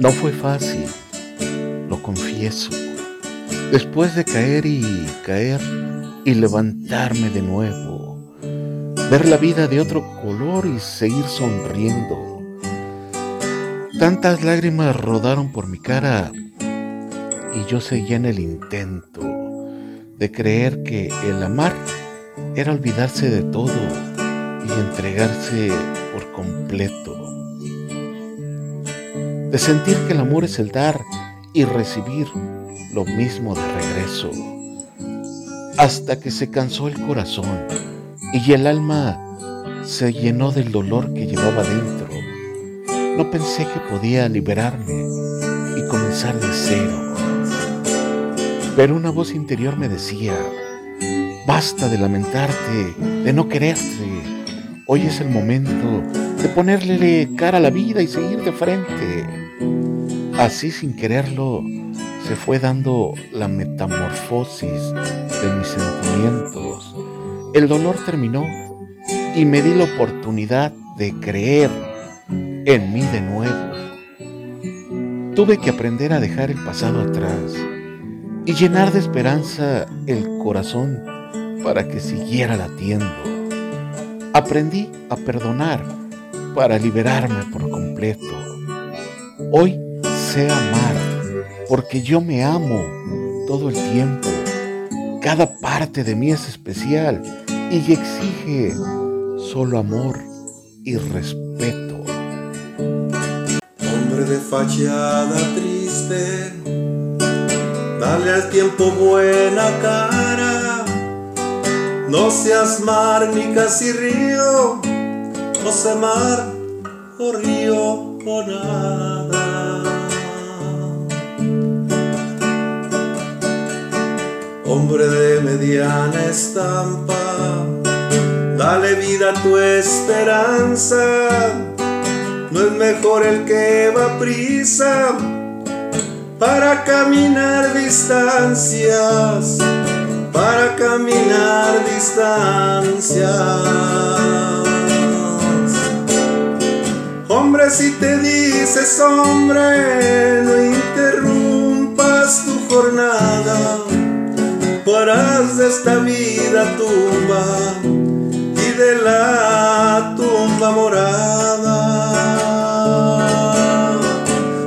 No fue fácil, lo confieso. Después de caer y caer y levantarme de nuevo, ver la vida de otro color y seguir sonriendo. Tantas lágrimas rodaron por mi cara y yo seguía en el intento de creer que el amar era olvidarse de todo y entregarse por completo. De sentir que el amor es el dar y recibir lo mismo de regreso. Hasta que se cansó el corazón y el alma se llenó del dolor que llevaba dentro. No pensé que podía liberarme y comenzar de cero. Pero una voz interior me decía, basta de lamentarte, de no quererte. Hoy es el momento de ponerle cara a la vida y seguir de frente. Así sin quererlo se fue dando la metamorfosis de mis sentimientos. El dolor terminó y me di la oportunidad de creer en mí de nuevo. Tuve que aprender a dejar el pasado atrás y llenar de esperanza el corazón para que siguiera latiendo. Aprendí a perdonar para liberarme por completo. Hoy sé amar porque yo me amo todo el tiempo. Cada parte de mí es especial y exige solo amor y respeto. Hombre de fachada triste, dale al tiempo buena cara. No seas mar ni casi río, no sé mar o río o nada. Hombre de mediana estampa, dale vida a tu esperanza. No es mejor el que va prisa para caminar distancias, para caminar distancias. Hombre, si te dices hombre, no interrumpas tu jornada, de esta vida tumba y de la tumba morada.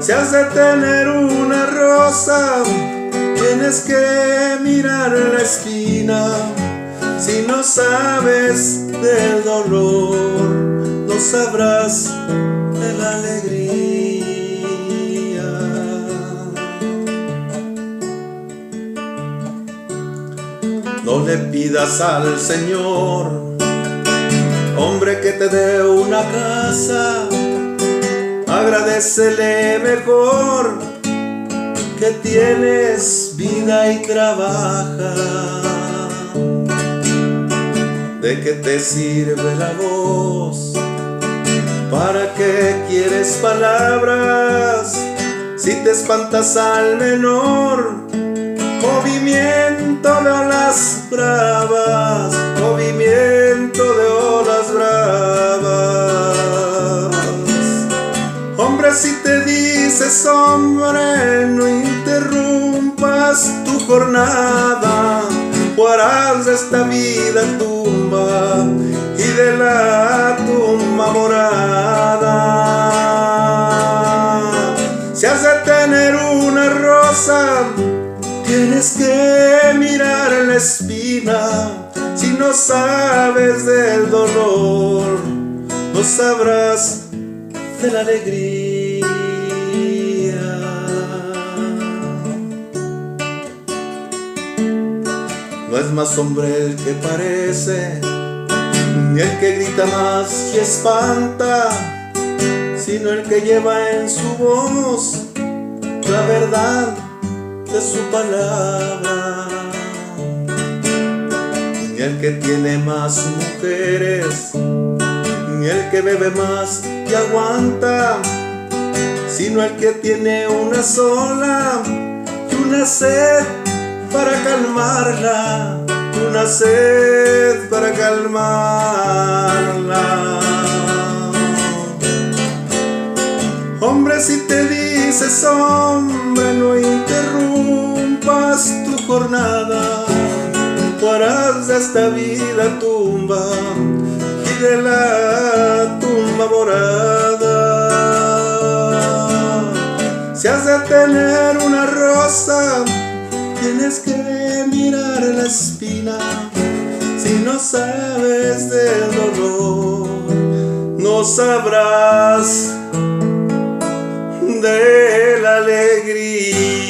Si has de tener una rosa, tienes que mirar la espina. Si no sabes del dolor, no sabrás de la alegría. No le pidas al Señor, hombre, que te dé una casa. Agradecele mejor que tienes vida y trabaja. ¿De qué te sirve la voz? ¿Para qué quieres palabras? Si te espantas al menor, movimiento bravas, movimiento de olas bravas. Hombre, si te dices hombre, no interrumpas tu jornada, o de esta vida tumba y de la tumba morada. No sabes del dolor, no sabrás de la alegría. No es más hombre el que parece, ni el que grita más y espanta, sino el que lleva en su voz la verdad de su palabra. El que tiene más mujeres, ni el que bebe más y aguanta, sino el que tiene una sola y una sed para calmarla, una sed para calmarla. Hombre, si te dice dice sombra, no interrumpas tu jornada, harás de esta vida tumba y de la tumba morada. Si has de tener una rosa, tienes que mirar la espina. Si no sabes del dolor, no sabrás de la alegría.